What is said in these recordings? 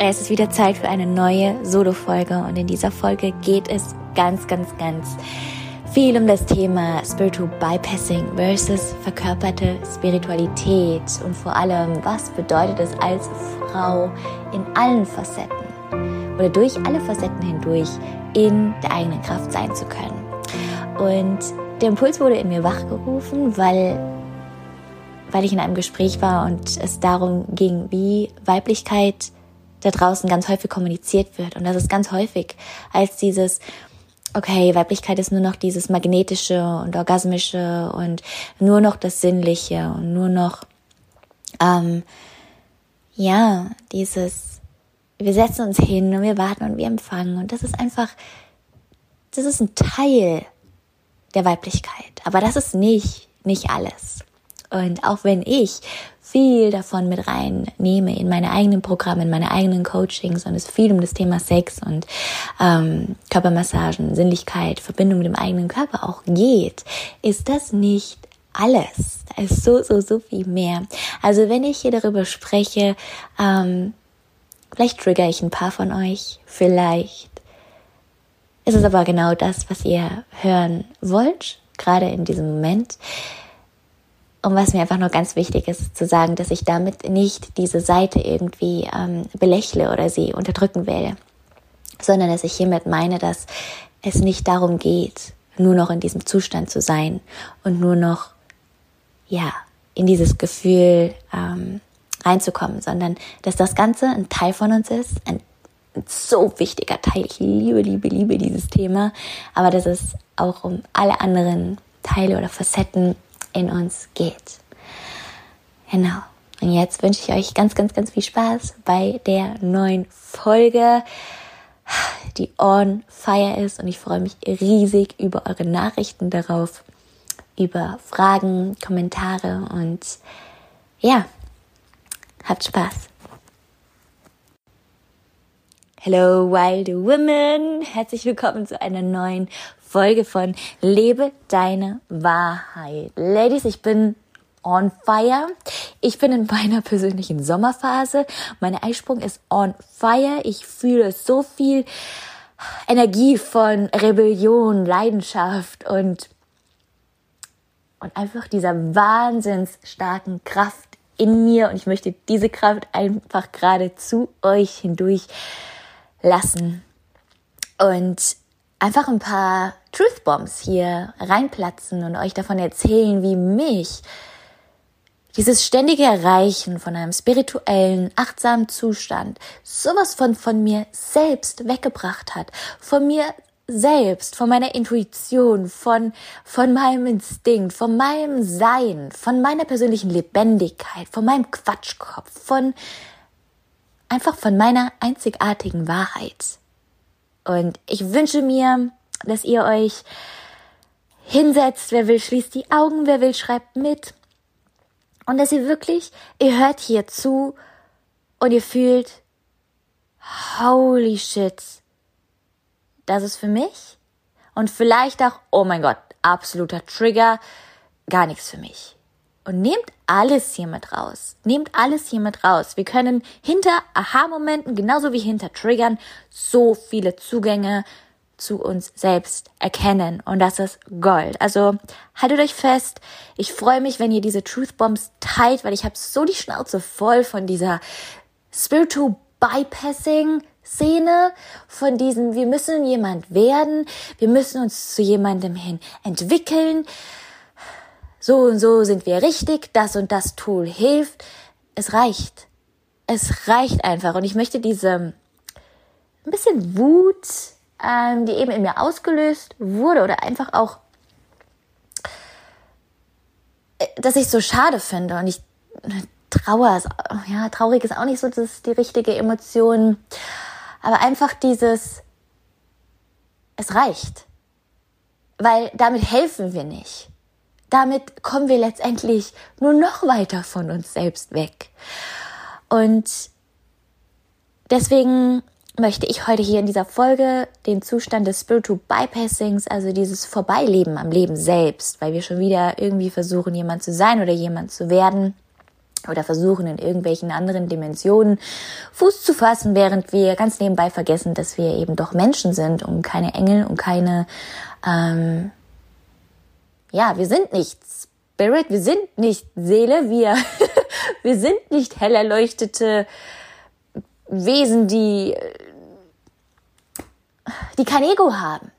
Es ist wieder Zeit für eine neue Solo-Folge und in dieser Folge geht es ganz, ganz, ganz viel um das Thema Spiritual Bypassing versus verkörperte Spiritualität und vor allem, was bedeutet es als Frau in allen Facetten oder durch alle Facetten hindurch in der eigenen Kraft sein zu können. Und der Impuls wurde in mir wachgerufen, weil, weil ich in einem Gespräch war und es darum ging, wie Weiblichkeit da draußen ganz häufig kommuniziert wird. Und das ist ganz häufig als dieses, okay, Weiblichkeit ist nur noch dieses magnetische und orgasmische und nur noch das Sinnliche und nur noch, ähm, ja, dieses, wir setzen uns hin und wir warten und wir empfangen und das ist einfach, das ist ein Teil der Weiblichkeit, aber das ist nicht, nicht alles. Und auch wenn ich viel davon mit reinnehme in meine eigenen Programme, in meine eigenen Coachings und es viel um das Thema Sex und ähm, Körpermassagen, Sinnlichkeit, Verbindung mit dem eigenen Körper auch geht, ist das nicht alles. Da ist so, so, so viel mehr. Also wenn ich hier darüber spreche, ähm, vielleicht trigger ich ein paar von euch, vielleicht ist es aber genau das, was ihr hören wollt, gerade in diesem Moment. Und was mir einfach nur ganz wichtig ist, zu sagen, dass ich damit nicht diese Seite irgendwie ähm, belächle oder sie unterdrücken will, sondern dass ich hiermit meine, dass es nicht darum geht, nur noch in diesem Zustand zu sein und nur noch, ja, in dieses Gefühl ähm, reinzukommen, sondern dass das Ganze ein Teil von uns ist, ein, so wichtiger Teil. Ich liebe, liebe, liebe dieses Thema, aber dass es auch um alle anderen Teile oder Facetten in uns geht. Genau. Und jetzt wünsche ich euch ganz, ganz, ganz viel Spaß bei der neuen Folge, die on fire ist. Und ich freue mich riesig über eure Nachrichten darauf, über Fragen, Kommentare und ja, habt Spaß. Hello, Wild Women! Herzlich willkommen zu einer neuen Folge von Lebe deine Wahrheit. Ladies, ich bin on fire. Ich bin in meiner persönlichen Sommerphase. Mein Eisprung ist on fire. Ich fühle so viel Energie von Rebellion, Leidenschaft und, und einfach dieser wahnsinns starken Kraft in mir. Und ich möchte diese Kraft einfach gerade zu euch hindurch lassen. Und einfach ein paar Truth Bombs hier reinplatzen und euch davon erzählen, wie mich dieses ständige Erreichen von einem spirituellen, achtsamen Zustand sowas von von mir selbst weggebracht hat, von mir selbst, von meiner Intuition, von, von meinem Instinkt, von meinem Sein, von meiner persönlichen Lebendigkeit, von meinem Quatschkopf, von einfach von meiner einzigartigen Wahrheit. Und ich wünsche mir, dass ihr euch hinsetzt, wer will, schließt die Augen, wer will, schreibt mit. Und dass ihr wirklich, ihr hört hier zu und ihr fühlt, holy shit, das ist für mich. Und vielleicht auch, oh mein Gott, absoluter Trigger, gar nichts für mich. Und nehmt alles hier mit raus. Nehmt alles hier mit raus. Wir können hinter Aha-Momenten, genauso wie hinter Triggern, so viele Zugänge zu uns selbst erkennen. Und das ist Gold. Also haltet euch fest. Ich freue mich, wenn ihr diese Truth Bombs teilt, weil ich habe so die Schnauze voll von dieser Spiritual Bypassing Szene von diesem, wir müssen jemand werden, wir müssen uns zu jemandem hin entwickeln so und so sind wir richtig, das und das Tool hilft. Es reicht. Es reicht einfach. Und ich möchte diese ein bisschen Wut, ähm, die eben in mir ausgelöst wurde oder einfach auch, äh, dass ich so schade finde und ich Trauer ist, ja, traurig ist auch nicht so das die richtige Emotion, aber einfach dieses, es reicht, weil damit helfen wir nicht damit kommen wir letztendlich nur noch weiter von uns selbst weg. Und deswegen möchte ich heute hier in dieser Folge den Zustand des Spiritual Bypassings, also dieses Vorbeileben am Leben selbst, weil wir schon wieder irgendwie versuchen, jemand zu sein oder jemand zu werden, oder versuchen in irgendwelchen anderen Dimensionen Fuß zu fassen, während wir ganz nebenbei vergessen, dass wir eben doch Menschen sind und keine Engel und keine, ähm, ja, wir sind nicht Spirit, wir sind nicht Seele, wir, wir sind nicht hell erleuchtete Wesen, die, die kein Ego haben.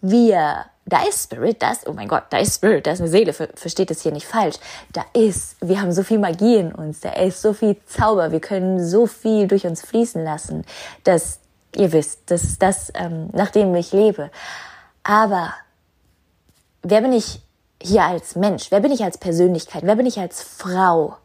Wir da ist Spirit, da ist, oh mein Gott, da ist Spirit, da ist eine Seele, versteht es hier nicht falsch. Da ist, wir haben so viel Magie in uns, da ist so viel Zauber, wir können so viel durch uns fließen lassen, dass ihr wisst, das ist das, ähm, nach dem ich lebe. Aber wer bin ich hier als Mensch? Wer bin ich als Persönlichkeit? Wer bin ich als Frau?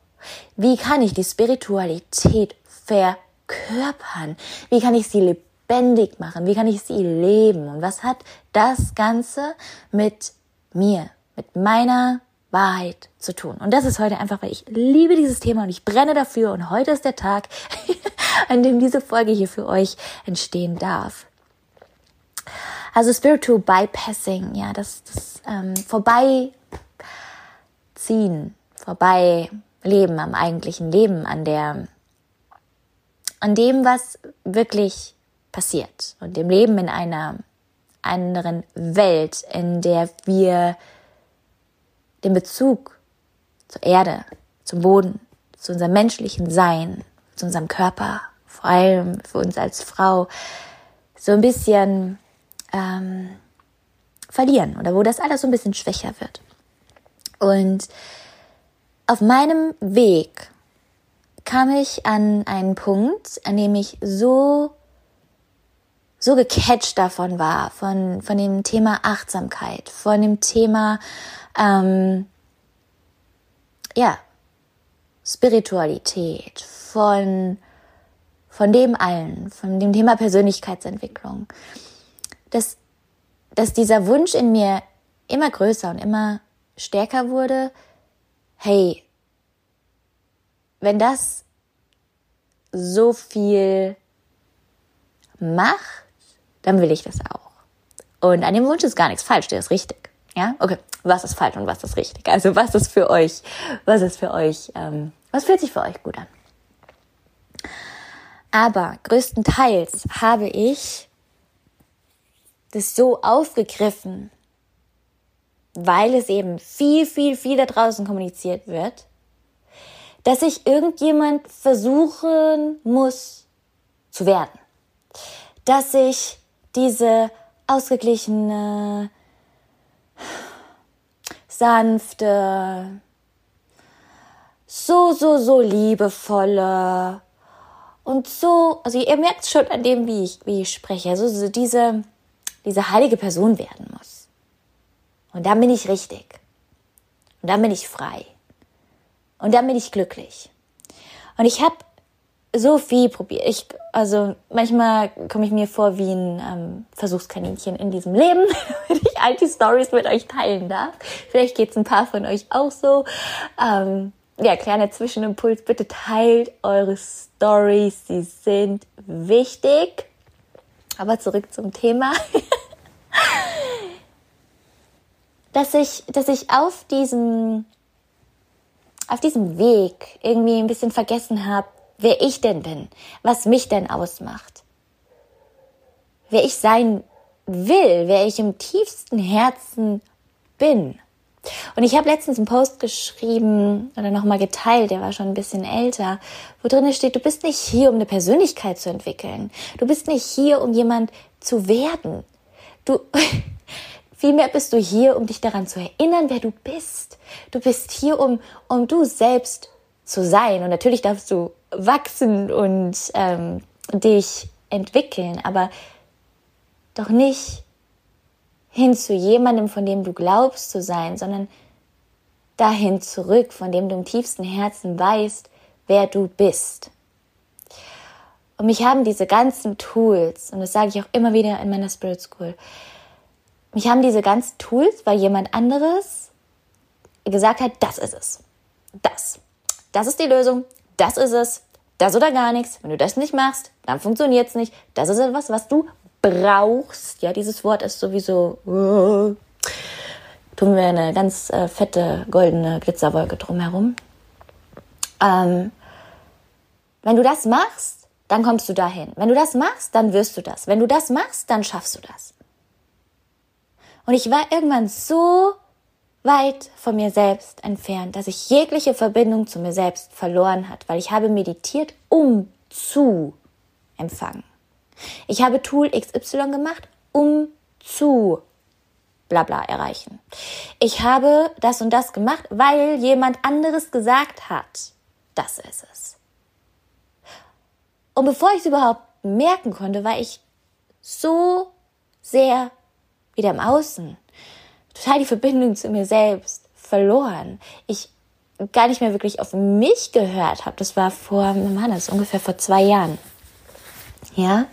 Wie kann ich die Spiritualität verkörpern? Wie kann ich sie lebendig machen? Wie kann ich sie leben? Und was hat das Ganze mit mir, mit meiner Wahrheit zu tun? Und das ist heute einfach, weil ich liebe dieses Thema und ich brenne dafür. Und heute ist der Tag, an dem diese Folge hier für euch entstehen darf. Also Spiritual Bypassing, ja, das, das ähm, Vorbeiziehen, Vorbeileben am eigentlichen Leben, an der, an dem, was wirklich passiert und dem Leben in einer anderen Welt, in der wir den Bezug zur Erde, zum Boden, zu unserem menschlichen Sein, zu unserem Körper, vor allem für uns als Frau, so ein bisschen ähm, verlieren oder wo das alles so ein bisschen schwächer wird. Und auf meinem Weg kam ich an einen Punkt, an dem ich so so gecatcht davon war, von, von dem Thema Achtsamkeit, von dem Thema, ähm, ja, Spiritualität, von, von dem allen, von dem Thema Persönlichkeitsentwicklung, dass, dass dieser Wunsch in mir immer größer und immer stärker wurde, hey, wenn das so viel macht, dann will ich das auch. Und an dem Wunsch ist gar nichts falsch, der ist richtig. Ja, okay. Was ist falsch und was ist richtig? Also was ist für euch, was ist für euch, ähm, was fühlt sich für euch gut an? Aber größtenteils habe ich das so aufgegriffen, weil es eben viel, viel, viel da draußen kommuniziert wird, dass ich irgendjemand versuchen muss zu werden. Dass ich diese ausgeglichene, sanfte, so, so, so liebevolle und so, also ihr merkt schon an dem, wie ich, wie ich spreche, also so diese, diese heilige Person werden muss. Und dann bin ich richtig. Und dann bin ich frei. Und dann bin ich glücklich. Und ich habe so viel probiert. Ich, also manchmal komme ich mir vor wie ein ähm, Versuchskaninchen in diesem Leben, wenn ich all die Stories mit euch teilen darf. Vielleicht geht's ein paar von euch auch so. Ähm, ja, kleiner Zwischenimpuls, bitte teilt eure Stories, sie sind wichtig. Aber zurück zum Thema. dass ich, dass ich auf diesem, auf diesem Weg irgendwie ein bisschen vergessen habe, wer ich denn bin, was mich denn ausmacht, wer ich sein will, wer ich im tiefsten Herzen bin. Und ich habe letztens einen Post geschrieben oder nochmal geteilt, der war schon ein bisschen älter, wo drin steht, du bist nicht hier, um eine Persönlichkeit zu entwickeln. Du bist nicht hier, um jemand zu werden. Du, vielmehr bist du hier, um dich daran zu erinnern, wer du bist. Du bist hier, um, um du selbst zu sein. Und natürlich darfst du wachsen und ähm, dich entwickeln, aber doch nicht hin zu jemandem, von dem du glaubst zu sein, sondern dahin zurück, von dem du im tiefsten Herzen weißt, wer du bist. Und mich haben diese ganzen Tools, und das sage ich auch immer wieder in meiner Spirit School, mich haben diese ganzen Tools, weil jemand anderes gesagt hat, das ist es. Das. Das ist die Lösung das ist es, das oder gar nichts. Wenn du das nicht machst, dann funktioniert es nicht. Das ist etwas, was du brauchst. Ja, dieses Wort ist sowieso. Uh, tun wir eine ganz äh, fette goldene Glitzerwolke drumherum. Ähm, wenn du das machst, dann kommst du dahin. Wenn du das machst, dann wirst du das. Wenn du das machst, dann schaffst du das. Und ich war irgendwann so weit von mir selbst entfernt, dass ich jegliche Verbindung zu mir selbst verloren hat, weil ich habe meditiert, um zu empfangen. Ich habe Tool XY gemacht, um zu bla bla erreichen. Ich habe das und das gemacht, weil jemand anderes gesagt hat, das ist es. Und bevor ich es überhaupt merken konnte, war ich so sehr wieder im Außen. Total die Verbindung zu mir selbst verloren. Ich gar nicht mehr wirklich auf mich gehört habe. Das war vor, war das? Ungefähr vor zwei Jahren. Ja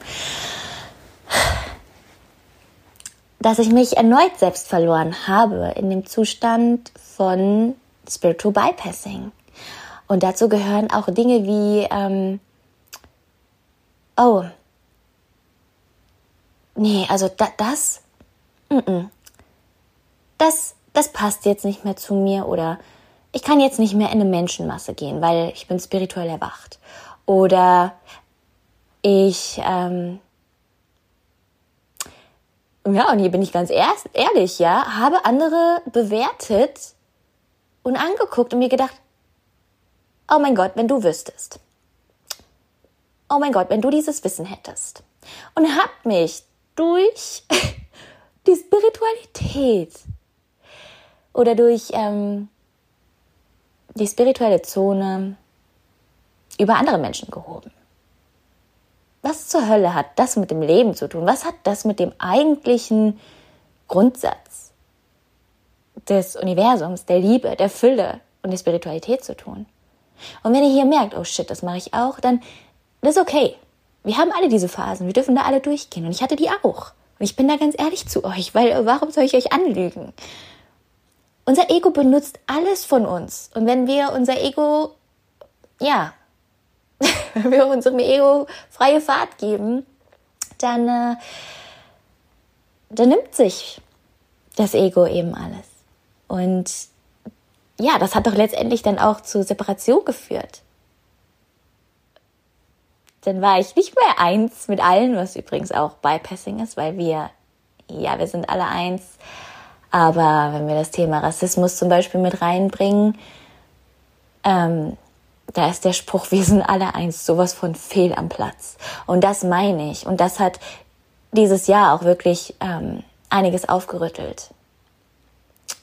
dass ich mich erneut selbst verloren habe in dem Zustand von Spiritual Bypassing. Und dazu gehören auch Dinge wie, ähm, oh, nee, also da, das, mm -mm, das, das passt jetzt nicht mehr zu mir oder ich kann jetzt nicht mehr in eine Menschenmasse gehen, weil ich bin spirituell erwacht. Oder ich ähm, ja, und hier bin ich ganz ehrlich, ja, habe andere bewertet und angeguckt und mir gedacht, oh mein Gott, wenn du wüsstest. Oh mein Gott, wenn du dieses Wissen hättest. Und hab mich durch die Spiritualität oder durch ähm, die spirituelle Zone über andere Menschen gehoben. Was zur Hölle hat das mit dem Leben zu tun? Was hat das mit dem eigentlichen Grundsatz des Universums, der Liebe, der Fülle und der Spiritualität zu tun? Und wenn ihr hier merkt, oh shit, das mache ich auch, dann das ist okay. Wir haben alle diese Phasen, wir dürfen da alle durchgehen und ich hatte die auch. Und ich bin da ganz ehrlich zu euch, weil warum soll ich euch anlügen? Unser Ego benutzt alles von uns. Und wenn wir unser Ego, ja, wenn wir unserem Ego freie Fahrt geben, dann, äh, dann nimmt sich das Ego eben alles. Und ja, das hat doch letztendlich dann auch zu Separation geführt. Dann war ich nicht mehr eins mit allen, was übrigens auch Bypassing ist, weil wir, ja, wir sind alle eins. Aber wenn wir das Thema Rassismus zum Beispiel mit reinbringen, ähm, da ist der Spruch, wir sind alle eins, sowas von fehl am Platz. Und das meine ich. Und das hat dieses Jahr auch wirklich ähm, einiges aufgerüttelt.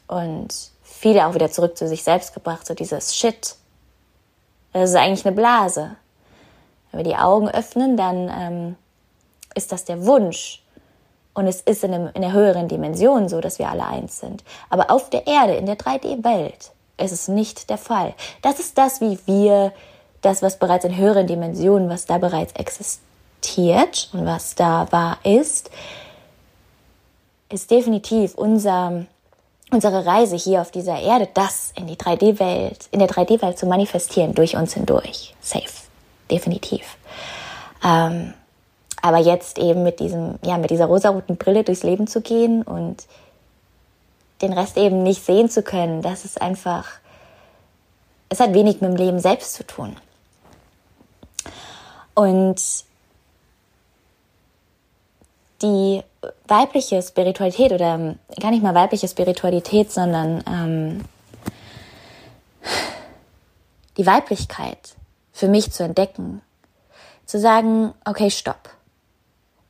Und viele auch wieder zurück zu sich selbst gebracht, so dieses Shit. Das ist eigentlich eine Blase. Wenn wir die Augen öffnen, dann ähm, ist das der Wunsch. Und es ist in, einem, in der höheren Dimension so, dass wir alle eins sind. Aber auf der Erde, in der 3D-Welt, es ist nicht der Fall. Das ist das, wie wir das, was bereits in höheren Dimensionen, was da bereits existiert und was da wahr ist, ist definitiv unser, unsere Reise hier auf dieser Erde, das in die 3D-Welt, in der 3D-Welt zu manifestieren, durch uns hindurch. Safe. Definitiv. Ähm, aber jetzt eben mit diesem, ja, mit dieser rosaroten Brille durchs Leben zu gehen und den Rest eben nicht sehen zu können, das ist einfach, es hat wenig mit dem Leben selbst zu tun. Und die weibliche Spiritualität oder gar nicht mal weibliche Spiritualität, sondern ähm, die Weiblichkeit für mich zu entdecken, zu sagen, okay, stopp.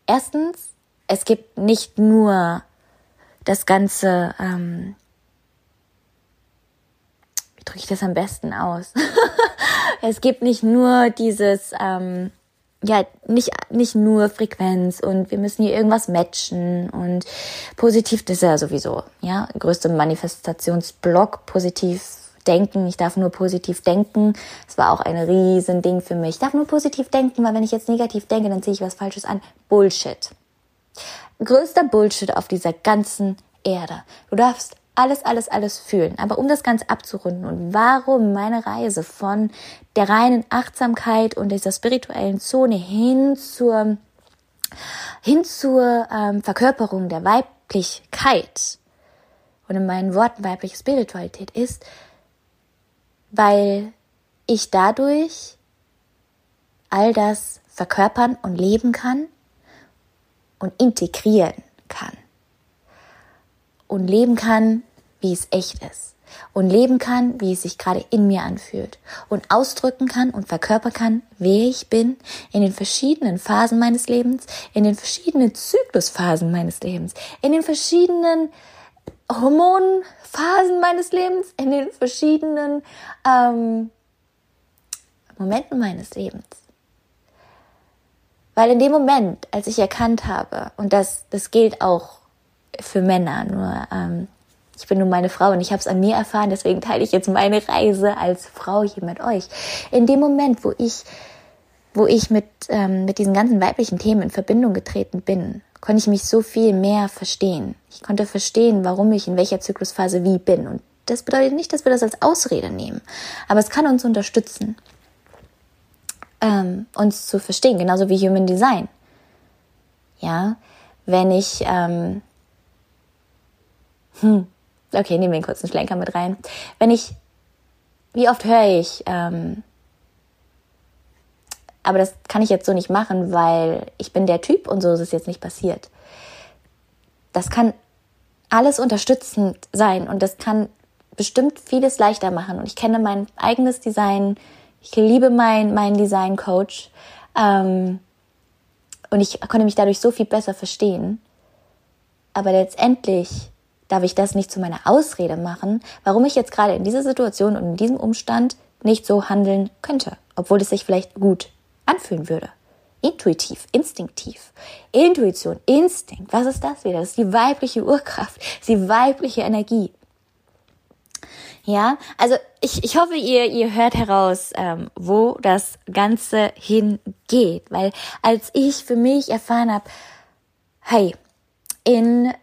Erstens, es gibt nicht nur das Ganze, ähm, wie drücke ich das am besten aus? es gibt nicht nur dieses, ähm, ja, nicht, nicht nur Frequenz und wir müssen hier irgendwas matchen und positiv, das ist ja sowieso, ja, größte Manifestationsblock, positiv denken, ich darf nur positiv denken. Es war auch ein Riesending für mich. Ich darf nur positiv denken, weil wenn ich jetzt negativ denke, dann ziehe ich was Falsches an. Bullshit größter Bullshit auf dieser ganzen Erde. Du darfst alles, alles, alles fühlen. Aber um das Ganze abzurunden und warum meine Reise von der reinen Achtsamkeit und dieser spirituellen Zone hin zur, hin zur ähm, Verkörperung der Weiblichkeit und in meinen Worten weibliche Spiritualität ist, weil ich dadurch all das verkörpern und leben kann und integrieren kann. Und leben kann, wie es echt ist. Und leben kann, wie es sich gerade in mir anfühlt. Und ausdrücken kann und verkörpern kann, wer ich bin in den verschiedenen Phasen meines Lebens, in den verschiedenen Zyklusphasen meines Lebens, in den verschiedenen Hormonphasen meines Lebens, in den verschiedenen ähm, Momenten meines Lebens. Weil in dem Moment, als ich erkannt habe, und das, das gilt auch für Männer, nur ähm, ich bin nur meine Frau und ich habe es an mir erfahren, deswegen teile ich jetzt meine Reise als Frau hier mit euch. In dem Moment, wo ich, wo ich mit, ähm, mit diesen ganzen weiblichen Themen in Verbindung getreten bin, konnte ich mich so viel mehr verstehen. Ich konnte verstehen, warum ich in welcher Zyklusphase wie bin. Und das bedeutet nicht, dass wir das als Ausrede nehmen, aber es kann uns unterstützen ähm, uns zu verstehen, genauso wie Human Design. Ja, wenn ich, ähm, hm, okay, nehmen wir einen kurzen Schlenker mit rein. Wenn ich, wie oft höre ich, ähm, aber das kann ich jetzt so nicht machen, weil ich bin der Typ und so ist es jetzt nicht passiert. Das kann alles unterstützend sein und das kann bestimmt vieles leichter machen. Und ich kenne mein eigenes Design ich liebe meinen mein Design Coach ähm, und ich konnte mich dadurch so viel besser verstehen. Aber letztendlich darf ich das nicht zu meiner Ausrede machen, warum ich jetzt gerade in dieser Situation und in diesem Umstand nicht so handeln könnte, obwohl es sich vielleicht gut anfühlen würde. Intuitiv, instinktiv. Intuition, Instinkt, was ist das wieder? Das ist die weibliche Urkraft, die weibliche Energie. Ja, also ich, ich hoffe, ihr, ihr hört heraus, ähm, wo das Ganze hingeht. Weil als ich für mich erfahren habe, hey, in,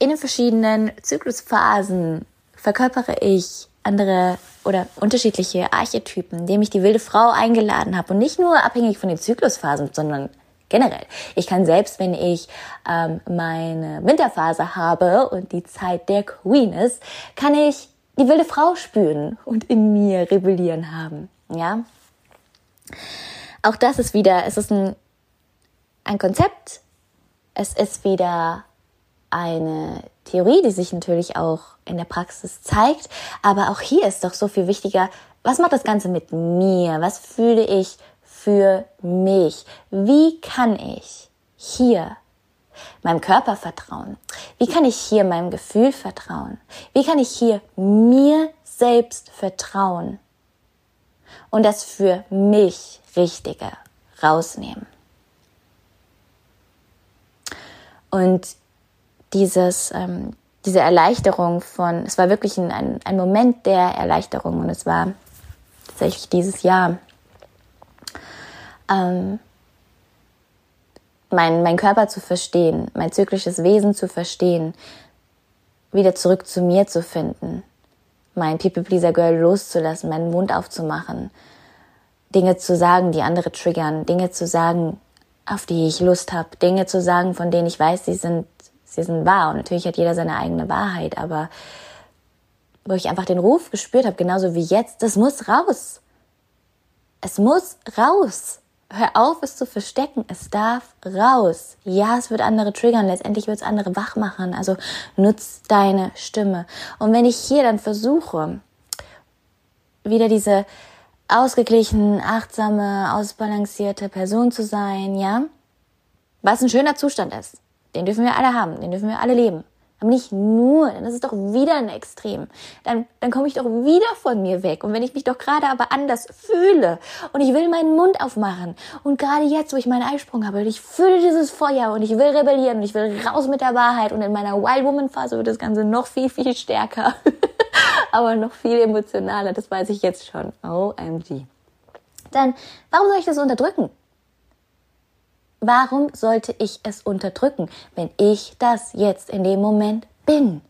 in den verschiedenen Zyklusphasen verkörpere ich andere oder unterschiedliche Archetypen, indem ich die wilde Frau eingeladen habe. Und nicht nur abhängig von den Zyklusphasen, sondern generell. Ich kann selbst, wenn ich ähm, meine Winterphase habe und die Zeit der Queen ist, kann ich die wilde Frau spüren und in mir rebellieren haben. Ja. Auch das ist wieder, es ist ein, ein Konzept. Es ist wieder eine Theorie, die sich natürlich auch in der Praxis zeigt. Aber auch hier ist doch so viel wichtiger, was macht das Ganze mit mir? Was fühle ich für mich? Wie kann ich hier meinem Körper vertrauen? Wie kann ich hier meinem Gefühl vertrauen? Wie kann ich hier mir selbst vertrauen? Und das für mich Richtige rausnehmen. Und dieses, ähm, diese Erleichterung von, es war wirklich ein, ein Moment der Erleichterung und es war tatsächlich dieses Jahr. Ähm, mein, mein Körper zu verstehen, mein zyklisches Wesen zu verstehen, wieder zurück zu mir zu finden, mein People-Pleaser-Girl loszulassen, meinen Mund aufzumachen, Dinge zu sagen, die andere triggern, Dinge zu sagen, auf die ich Lust habe, Dinge zu sagen, von denen ich weiß, sie sind, sie sind wahr. Und natürlich hat jeder seine eigene Wahrheit, aber wo ich einfach den Ruf gespürt habe, genauso wie jetzt, das muss raus. Es muss raus. Hör auf, es zu verstecken. Es darf raus. Ja, es wird andere triggern. Letztendlich wird es andere wach machen. Also nutz deine Stimme. Und wenn ich hier dann versuche, wieder diese ausgeglichen, achtsame, ausbalancierte Person zu sein, ja, was ein schöner Zustand ist. Den dürfen wir alle haben. Den dürfen wir alle leben. Aber nicht nur, dann ist doch wieder ein Extrem. Dann, dann komme ich doch wieder von mir weg. Und wenn ich mich doch gerade aber anders fühle und ich will meinen Mund aufmachen und gerade jetzt, wo ich meinen Eisprung habe, ich fühle dieses Feuer und ich will rebellieren und ich will raus mit der Wahrheit und in meiner Wild Woman Phase wird das Ganze noch viel, viel stärker. aber noch viel emotionaler, das weiß ich jetzt schon. OMG. Dann, warum soll ich das unterdrücken? Warum sollte ich es unterdrücken, wenn ich das jetzt in dem Moment bin?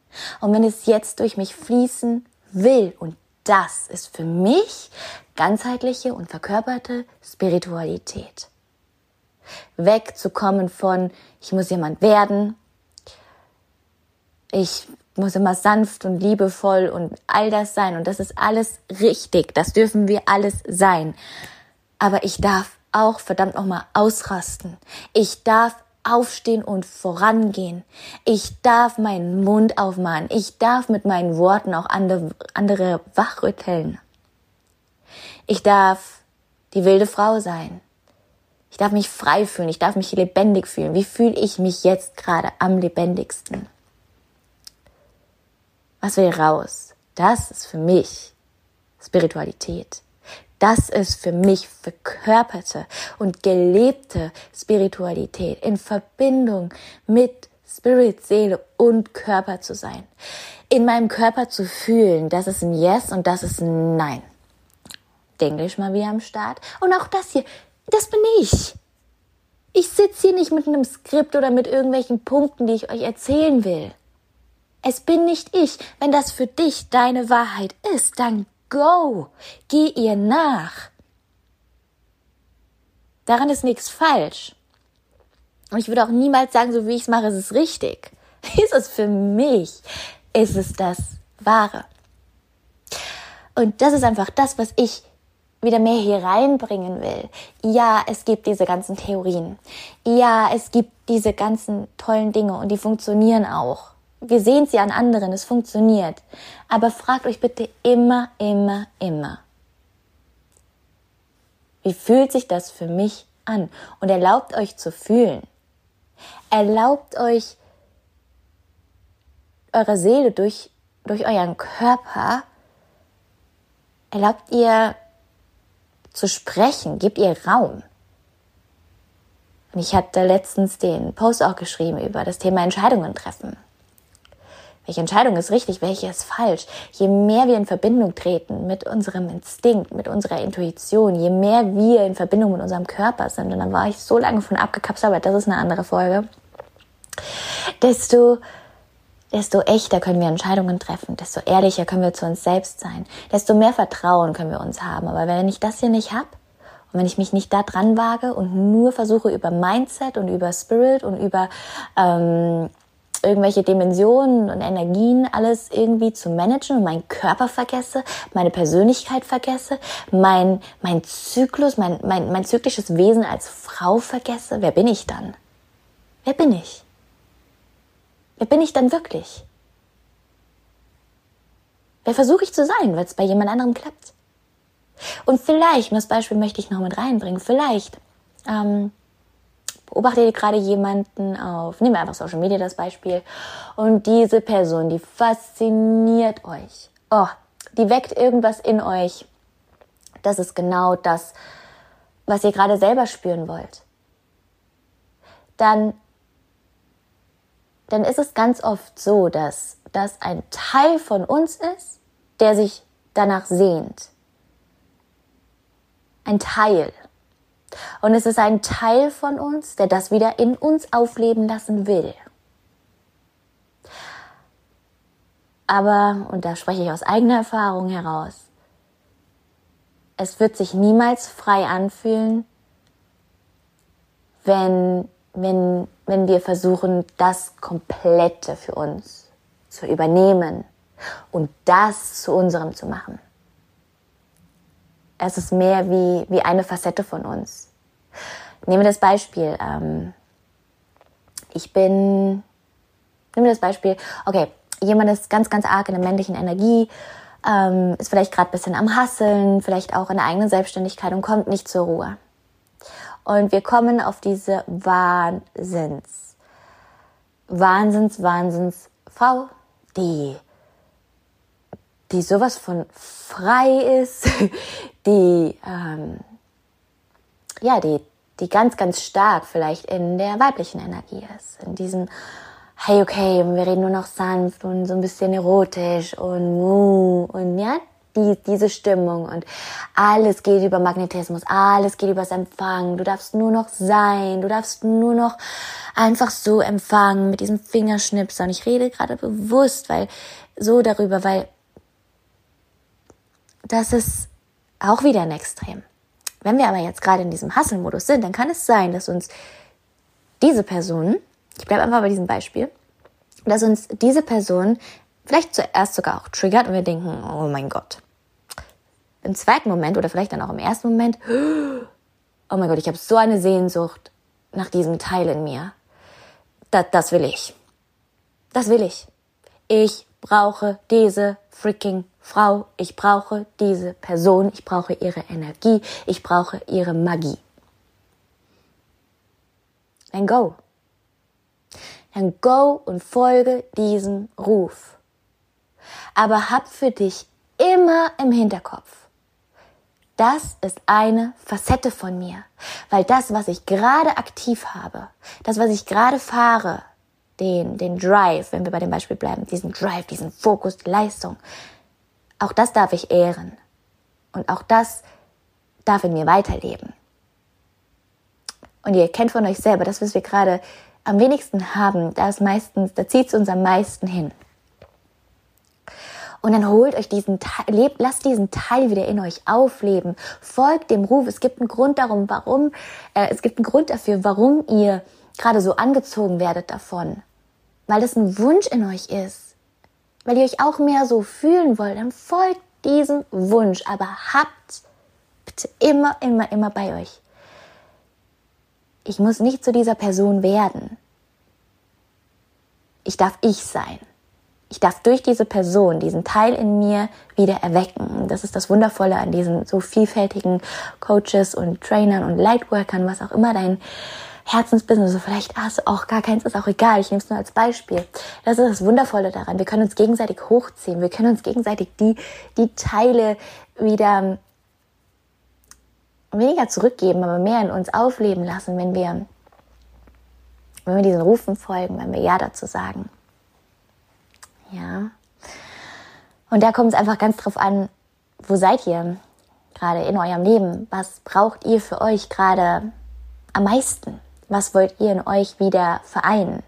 Und wenn es jetzt durch mich fließen will. Und das ist für mich ganzheitliche und verkörperte Spiritualität. Wegzukommen von, ich muss jemand werden, ich muss immer sanft und liebevoll und all das sein. Und das ist alles richtig. Das dürfen wir alles sein. Aber ich darf auch verdammt nochmal ausrasten. Ich darf aufstehen und vorangehen. Ich darf meinen Mund aufmachen. Ich darf mit meinen Worten auch andere, andere wachrütteln. Ich darf die wilde Frau sein. Ich darf mich frei fühlen. Ich darf mich lebendig fühlen. Wie fühle ich mich jetzt gerade am lebendigsten? Was will raus? Das ist für mich Spiritualität. Das ist für mich verkörperte und gelebte Spiritualität in Verbindung mit Spirit, Seele und Körper zu sein. In meinem Körper zu fühlen, das ist ein Yes und das ist ein Nein. Englisch mal wieder am Start. Und auch das hier, das bin ich. Ich sitze hier nicht mit einem Skript oder mit irgendwelchen Punkten, die ich euch erzählen will. Es bin nicht ich. Wenn das für dich deine Wahrheit ist, dann go. Geh ihr nach. Daran ist nichts falsch. Und ich würde auch niemals sagen, so wie ich es mache, ist es richtig. Ist es für mich? Ist es das Wahre? Und das ist einfach das, was ich wieder mehr hier reinbringen will. Ja, es gibt diese ganzen Theorien. Ja, es gibt diese ganzen tollen Dinge und die funktionieren auch. Wir sehen sie an anderen, es funktioniert. Aber fragt euch bitte immer, immer, immer. Wie fühlt sich das für mich an? Und erlaubt euch zu fühlen. Erlaubt euch eure Seele durch, durch euren Körper, erlaubt ihr zu sprechen, gebt ihr Raum. Und ich hatte letztens den Post auch geschrieben über das Thema Entscheidungen treffen. Welche Entscheidung ist richtig, welche ist falsch? Je mehr wir in Verbindung treten mit unserem Instinkt, mit unserer Intuition, je mehr wir in Verbindung mit unserem Körper sind, und dann war ich so lange von abgekapselt, aber das ist eine andere Folge, desto, desto echter können wir Entscheidungen treffen, desto ehrlicher können wir zu uns selbst sein, desto mehr Vertrauen können wir uns haben. Aber wenn ich das hier nicht habe, und wenn ich mich nicht da dran wage und nur versuche über Mindset und über Spirit und über ähm, irgendwelche Dimensionen und Energien alles irgendwie zu managen und meinen Körper vergesse, meine Persönlichkeit vergesse, mein, mein Zyklus, mein, mein, mein zyklisches Wesen als Frau vergesse, wer bin ich dann? Wer bin ich? Wer bin ich dann wirklich? Wer versuche ich zu sein, weil es bei jemand anderem klappt? Und vielleicht, und das Beispiel möchte ich noch mit reinbringen, vielleicht ähm, beobachtet ihr gerade jemanden auf, nehmen wir einfach Social Media das Beispiel, und diese Person, die fasziniert euch. Oh, die weckt irgendwas in euch. Das ist genau das, was ihr gerade selber spüren wollt. Dann, dann ist es ganz oft so, dass das ein Teil von uns ist, der sich danach sehnt. Ein Teil. Und es ist ein Teil von uns, der das wieder in uns aufleben lassen will. Aber, und da spreche ich aus eigener Erfahrung heraus, es wird sich niemals frei anfühlen, wenn, wenn, wenn wir versuchen, das Komplette für uns zu übernehmen und das zu unserem zu machen. Es ist mehr wie, wie eine Facette von uns. Nehmen wir das Beispiel. Ähm, ich bin, nehmen wir das Beispiel, okay, jemand ist ganz, ganz arg in der männlichen Energie, ähm, ist vielleicht gerade ein bisschen am Hasseln, vielleicht auch in der eigenen Selbstständigkeit und kommt nicht zur Ruhe. Und wir kommen auf diese Wahnsinns, Wahnsinns, Wahnsinns Frau, die die sowas von frei ist, die, ähm, ja, die, die ganz, ganz stark vielleicht in der weiblichen Energie ist. In diesem, hey, okay, wir reden nur noch sanft und so ein bisschen erotisch und, uh, und ja, die, diese Stimmung und alles geht über Magnetismus, alles geht übers Empfangen. Du darfst nur noch sein, du darfst nur noch einfach so empfangen mit diesem Fingerschnipser. Und ich rede gerade bewusst, weil so darüber, weil das ist auch wieder ein Extrem. Wenn wir aber jetzt gerade in diesem Hustle-Modus sind, dann kann es sein, dass uns diese Person, ich bleibe einfach bei diesem Beispiel, dass uns diese Person vielleicht zuerst sogar auch triggert und wir denken, oh mein Gott. Im zweiten Moment oder vielleicht dann auch im ersten Moment, oh mein Gott, ich habe so eine Sehnsucht nach diesem Teil in mir. Das, das will ich. Das will ich. Ich brauche diese freaking Frau. Ich brauche diese Person. Ich brauche ihre Energie. Ich brauche ihre Magie. Dann go. Dann go und folge diesem Ruf. Aber hab für dich immer im Hinterkopf, das ist eine Facette von mir, weil das, was ich gerade aktiv habe, das, was ich gerade fahre, den, den Drive, wenn wir bei dem Beispiel bleiben, diesen Drive, diesen Fokus, die Leistung, auch das darf ich ehren. Und auch das darf in mir weiterleben. Und ihr kennt von euch selber, das, was wir gerade am wenigsten haben, da ist meistens, da zieht es uns am meisten hin. Und dann holt euch diesen Teil, lebt, lasst diesen Teil wieder in euch aufleben. Folgt dem Ruf. Es gibt einen Grund darum, warum, äh, es gibt einen Grund dafür, warum ihr gerade so angezogen werdet davon. Weil das ein Wunsch in euch ist. Weil ihr euch auch mehr so fühlen wollt, dann folgt diesem Wunsch. Aber habt bitte immer, immer, immer bei euch. Ich muss nicht zu dieser Person werden. Ich darf ich sein ich darf durch diese Person diesen Teil in mir wieder erwecken. Das ist das Wundervolle an diesen so vielfältigen Coaches und Trainern und Lightworkern, was auch immer dein Herzensbusiness, so vielleicht hast du auch gar keins, ist auch egal, ich nehme es nur als Beispiel. Das ist das Wundervolle daran. Wir können uns gegenseitig hochziehen, wir können uns gegenseitig die, die Teile wieder weniger zurückgeben, aber mehr in uns aufleben lassen, wenn wir, wenn wir diesen Rufen folgen, wenn wir Ja dazu sagen. Ja. Und da kommt es einfach ganz drauf an, wo seid ihr gerade in eurem Leben? Was braucht ihr für euch gerade am meisten? Was wollt ihr in euch wieder vereinen?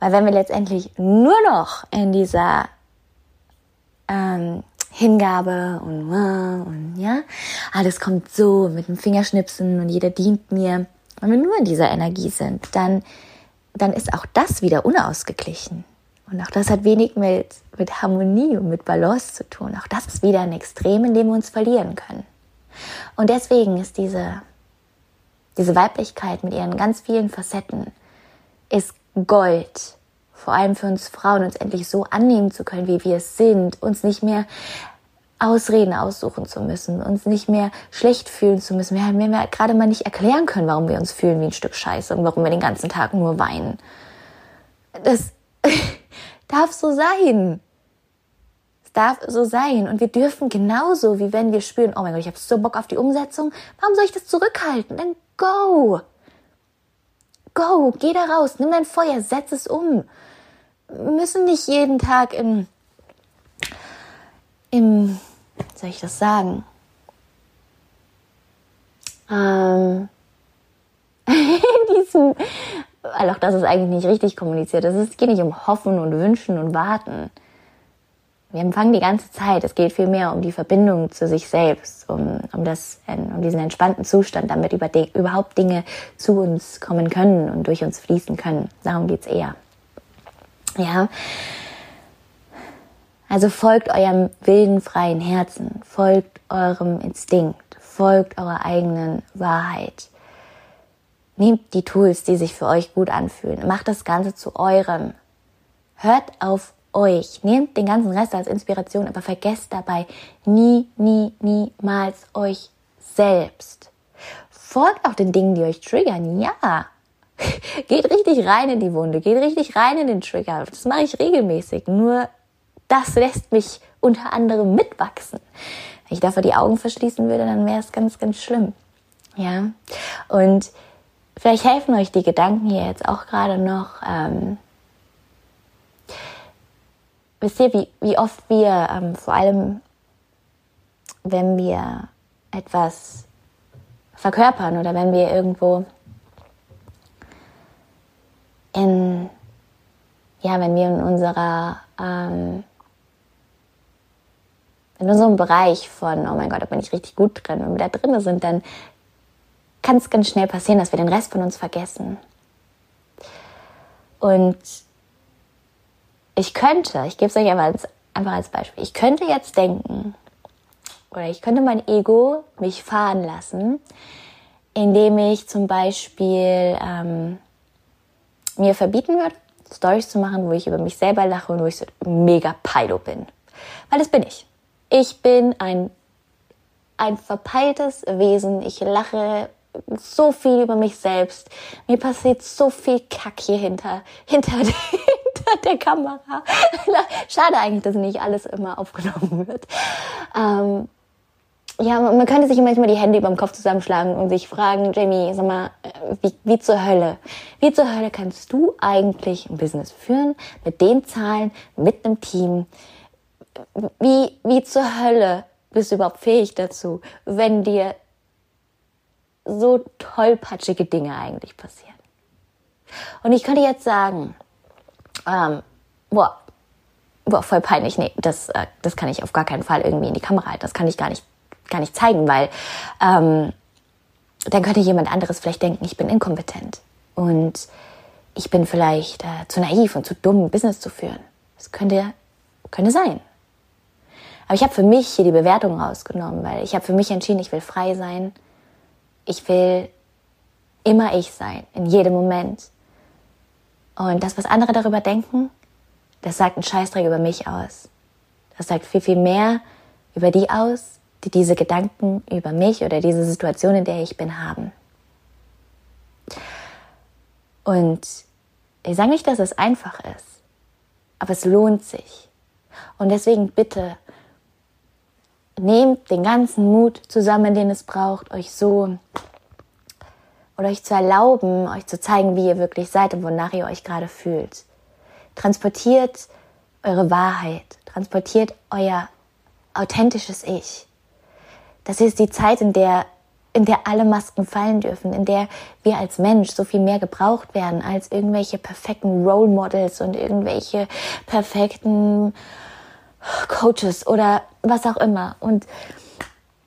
Weil wenn wir letztendlich nur noch in dieser ähm, Hingabe und, und ja, alles kommt so mit dem Fingerschnipsen und jeder dient mir, wenn wir nur in dieser Energie sind, dann, dann ist auch das wieder unausgeglichen. Und auch das hat wenig mit, mit Harmonie und mit Balance zu tun. Auch das ist wieder ein Extrem, in dem wir uns verlieren können. Und deswegen ist diese, diese Weiblichkeit mit ihren ganz vielen Facetten ist Gold. Vor allem für uns Frauen, uns endlich so annehmen zu können, wie wir es sind, uns nicht mehr Ausreden aussuchen zu müssen, uns nicht mehr schlecht fühlen zu müssen. Wir haben mir gerade mal nicht erklären können, warum wir uns fühlen wie ein Stück Scheiße und warum wir den ganzen Tag nur weinen. Das darf so sein. Es darf so sein. Und wir dürfen genauso, wie wenn wir spüren, oh mein Gott, ich habe so Bock auf die Umsetzung, warum soll ich das zurückhalten? Dann go. Go, geh da raus, nimm dein Feuer, setz es um. Müssen nicht jeden Tag im, im, wie soll ich das sagen? Ähm, in diesem weil auch das ist eigentlich nicht richtig kommuniziert. Es geht nicht um Hoffen und Wünschen und Warten. Wir empfangen die ganze Zeit. Es geht vielmehr um die Verbindung zu sich selbst, um, um, das, um diesen entspannten Zustand, damit über de, überhaupt Dinge zu uns kommen können und durch uns fließen können. Darum geht's eher. Ja. Also folgt eurem wilden, freien Herzen, folgt eurem Instinkt, folgt eurer eigenen Wahrheit. Nehmt die Tools, die sich für euch gut anfühlen. Macht das Ganze zu eurem. Hört auf euch. Nehmt den ganzen Rest als Inspiration, aber vergesst dabei nie, nie, niemals euch selbst. Folgt auch den Dingen, die euch triggern. Ja. Geht richtig rein in die Wunde. Geht richtig rein in den Trigger. Das mache ich regelmäßig. Nur das lässt mich unter anderem mitwachsen. Wenn ich dafür die Augen verschließen würde, dann wäre es ganz, ganz schlimm. Ja. Und Vielleicht helfen euch die Gedanken hier jetzt auch gerade noch. Ähm, wisst ihr, wie, wie oft wir, ähm, vor allem wenn wir etwas verkörpern oder wenn wir irgendwo in, ja, wenn wir in unserer, ähm, in unserem Bereich von, oh mein Gott, da bin ich richtig gut drin, wenn wir da drin sind, dann kann es ganz schnell passieren, dass wir den Rest von uns vergessen. Und ich könnte, ich gebe es euch einfach als, einfach als Beispiel, ich könnte jetzt denken, oder ich könnte mein Ego mich fahren lassen, indem ich zum Beispiel ähm, mir verbieten würde, Stories zu machen, wo ich über mich selber lache und wo ich so mega peido bin. Weil das bin ich. Ich bin ein, ein verpeiltes Wesen. Ich lache so viel über mich selbst. Mir passiert so viel Kack hier hinter, hinter, hinter der Kamera. Schade eigentlich, dass nicht alles immer aufgenommen wird. Ähm, ja, man könnte sich manchmal die Hände über dem Kopf zusammenschlagen und sich fragen, Jamie, sag mal, wie, wie zur Hölle? Wie zur Hölle kannst du eigentlich ein Business führen mit den Zahlen, mit einem Team? Wie, wie zur Hölle bist du überhaupt fähig dazu, wenn dir so tollpatschige Dinge eigentlich passieren? Und ich könnte jetzt sagen, ähm, boah, boah, voll peinlich, nee, das, äh, das kann ich auf gar keinen Fall irgendwie in die Kamera halten, das kann ich gar nicht gar nicht zeigen, weil ähm, dann könnte jemand anderes vielleicht denken, ich bin inkompetent und ich bin vielleicht äh, zu naiv und zu dumm, Business zu führen. Das könnte, könnte sein. Aber ich habe für mich hier die Bewertung rausgenommen, weil ich habe für mich entschieden, ich will frei sein. Ich will immer ich sein, in jedem Moment. Und das, was andere darüber denken, das sagt einen Scheißdreck über mich aus. Das sagt viel, viel mehr über die aus, die diese Gedanken über mich oder diese Situation, in der ich bin, haben. Und ich sage nicht, dass es einfach ist, aber es lohnt sich. Und deswegen bitte nehmt den ganzen Mut zusammen, den es braucht, euch so oder euch zu erlauben, euch zu zeigen, wie ihr wirklich seid und wonach ihr euch gerade fühlt. Transportiert eure Wahrheit, transportiert euer authentisches Ich. Das ist die Zeit, in der, in der alle Masken fallen dürfen, in der wir als Mensch so viel mehr gebraucht werden als irgendwelche perfekten Role Models und irgendwelche perfekten Coaches oder was auch immer. Und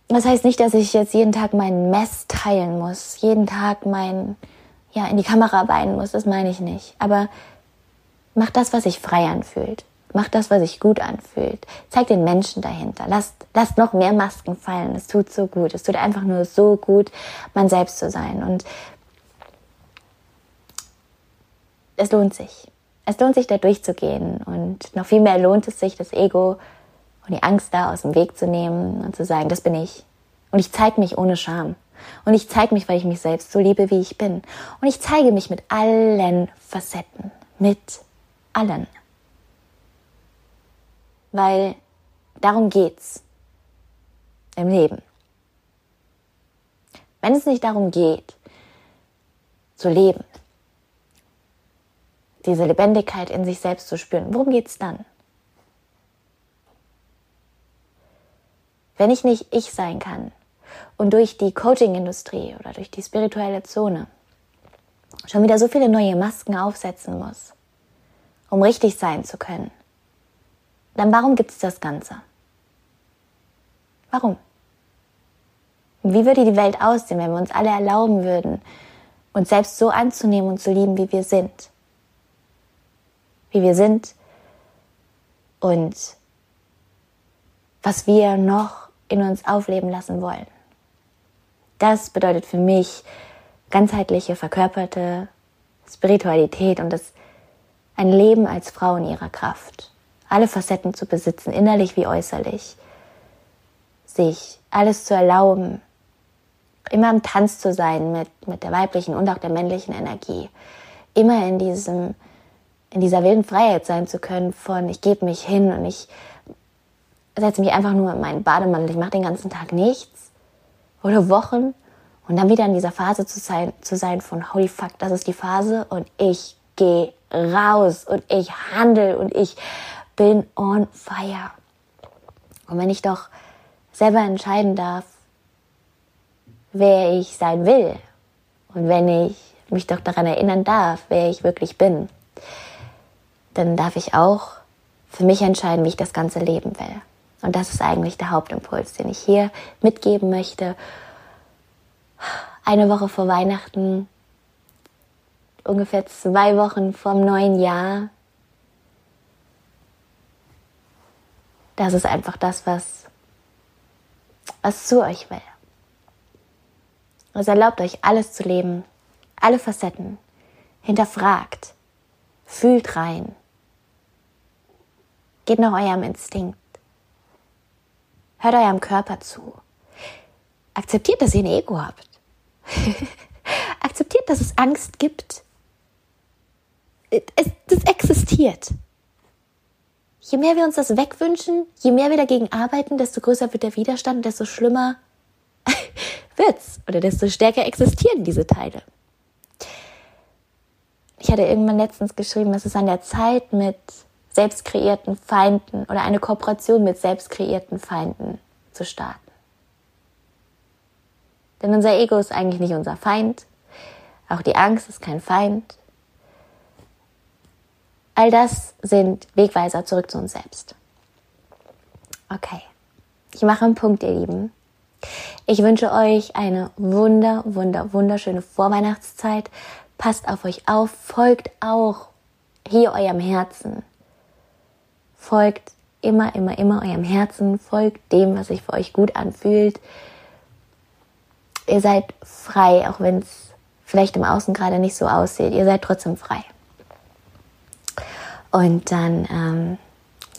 das heißt nicht, dass ich jetzt jeden Tag meinen Mess teilen muss, jeden Tag mein, ja, in die Kamera weinen muss, das meine ich nicht. Aber mach das, was sich frei anfühlt. Mach das, was sich gut anfühlt. Zeig den Menschen dahinter. Lasst, lasst noch mehr Masken fallen. Es tut so gut. Es tut einfach nur so gut, man selbst zu sein. Und es lohnt sich. Es lohnt sich, da durchzugehen. Und noch viel mehr lohnt es sich, das Ego und die Angst da aus dem Weg zu nehmen und zu sagen, das bin ich. Und ich zeige mich ohne Scham. Und ich zeige mich, weil ich mich selbst so liebe, wie ich bin. Und ich zeige mich mit allen Facetten. Mit allen weil darum geht's im Leben. Wenn es nicht darum geht, zu leben, diese Lebendigkeit in sich selbst zu spüren, worum geht's dann? Wenn ich nicht ich sein kann und durch die Coaching-Industrie oder durch die spirituelle Zone schon wieder so viele neue Masken aufsetzen muss, um richtig sein zu können, dann warum gibt es das Ganze? Warum? Wie würde die Welt aussehen, wenn wir uns alle erlauben würden, uns selbst so anzunehmen und zu lieben, wie wir sind? Wie wir sind und was wir noch in uns aufleben lassen wollen. Das bedeutet für mich ganzheitliche, verkörperte Spiritualität und das ein Leben als Frau in ihrer Kraft alle Facetten zu besitzen, innerlich wie äußerlich. Sich alles zu erlauben, immer im Tanz zu sein mit, mit der weiblichen und auch der männlichen Energie. Immer in diesem, in dieser wilden Freiheit sein zu können von ich gebe mich hin und ich setze mich einfach nur in meinen Bademantel, ich mache den ganzen Tag nichts oder Wochen und dann wieder in dieser Phase zu sein, zu sein von holy fuck, das ist die Phase und ich gehe raus und ich handle und ich bin on fire. Und wenn ich doch selber entscheiden darf, wer ich sein will und wenn ich mich doch daran erinnern darf, wer ich wirklich bin, dann darf ich auch für mich entscheiden, wie ich das Ganze leben will. Und das ist eigentlich der Hauptimpuls, den ich hier mitgeben möchte. Eine Woche vor Weihnachten, ungefähr zwei Wochen vom neuen Jahr, Das ist einfach das, was, was zu euch will. Es erlaubt euch alles zu leben, alle Facetten. Hinterfragt, fühlt rein, geht nach eurem Instinkt, hört eurem Körper zu, akzeptiert, dass ihr ein Ego habt, akzeptiert, dass es Angst gibt. Es, das existiert. Je mehr wir uns das wegwünschen, je mehr wir dagegen arbeiten, desto größer wird der Widerstand, desto schlimmer wird's oder desto stärker existieren diese Teile. Ich hatte irgendwann letztens geschrieben, es ist an der Zeit, mit selbst kreierten Feinden oder eine Kooperation mit selbst kreierten Feinden zu starten. Denn unser Ego ist eigentlich nicht unser Feind. Auch die Angst ist kein Feind. All das sind Wegweiser zurück zu uns selbst. Okay, ich mache einen Punkt, ihr Lieben. Ich wünsche euch eine wunder, wunder, wunderschöne Vorweihnachtszeit. Passt auf euch auf, folgt auch hier eurem Herzen. Folgt immer, immer, immer eurem Herzen, folgt dem, was sich für euch gut anfühlt. Ihr seid frei, auch wenn es vielleicht im Außen gerade nicht so aussieht. Ihr seid trotzdem frei. Und dann, ähm,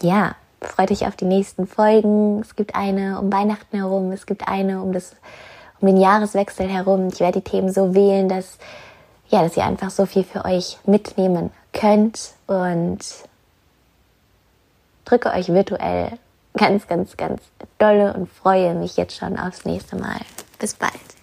ja, freut euch auf die nächsten Folgen. Es gibt eine um Weihnachten herum, es gibt eine um das, um den Jahreswechsel herum. Ich werde die Themen so wählen, dass ja, dass ihr einfach so viel für euch mitnehmen könnt und drücke euch virtuell ganz, ganz, ganz dolle und freue mich jetzt schon aufs nächste Mal. Bis bald.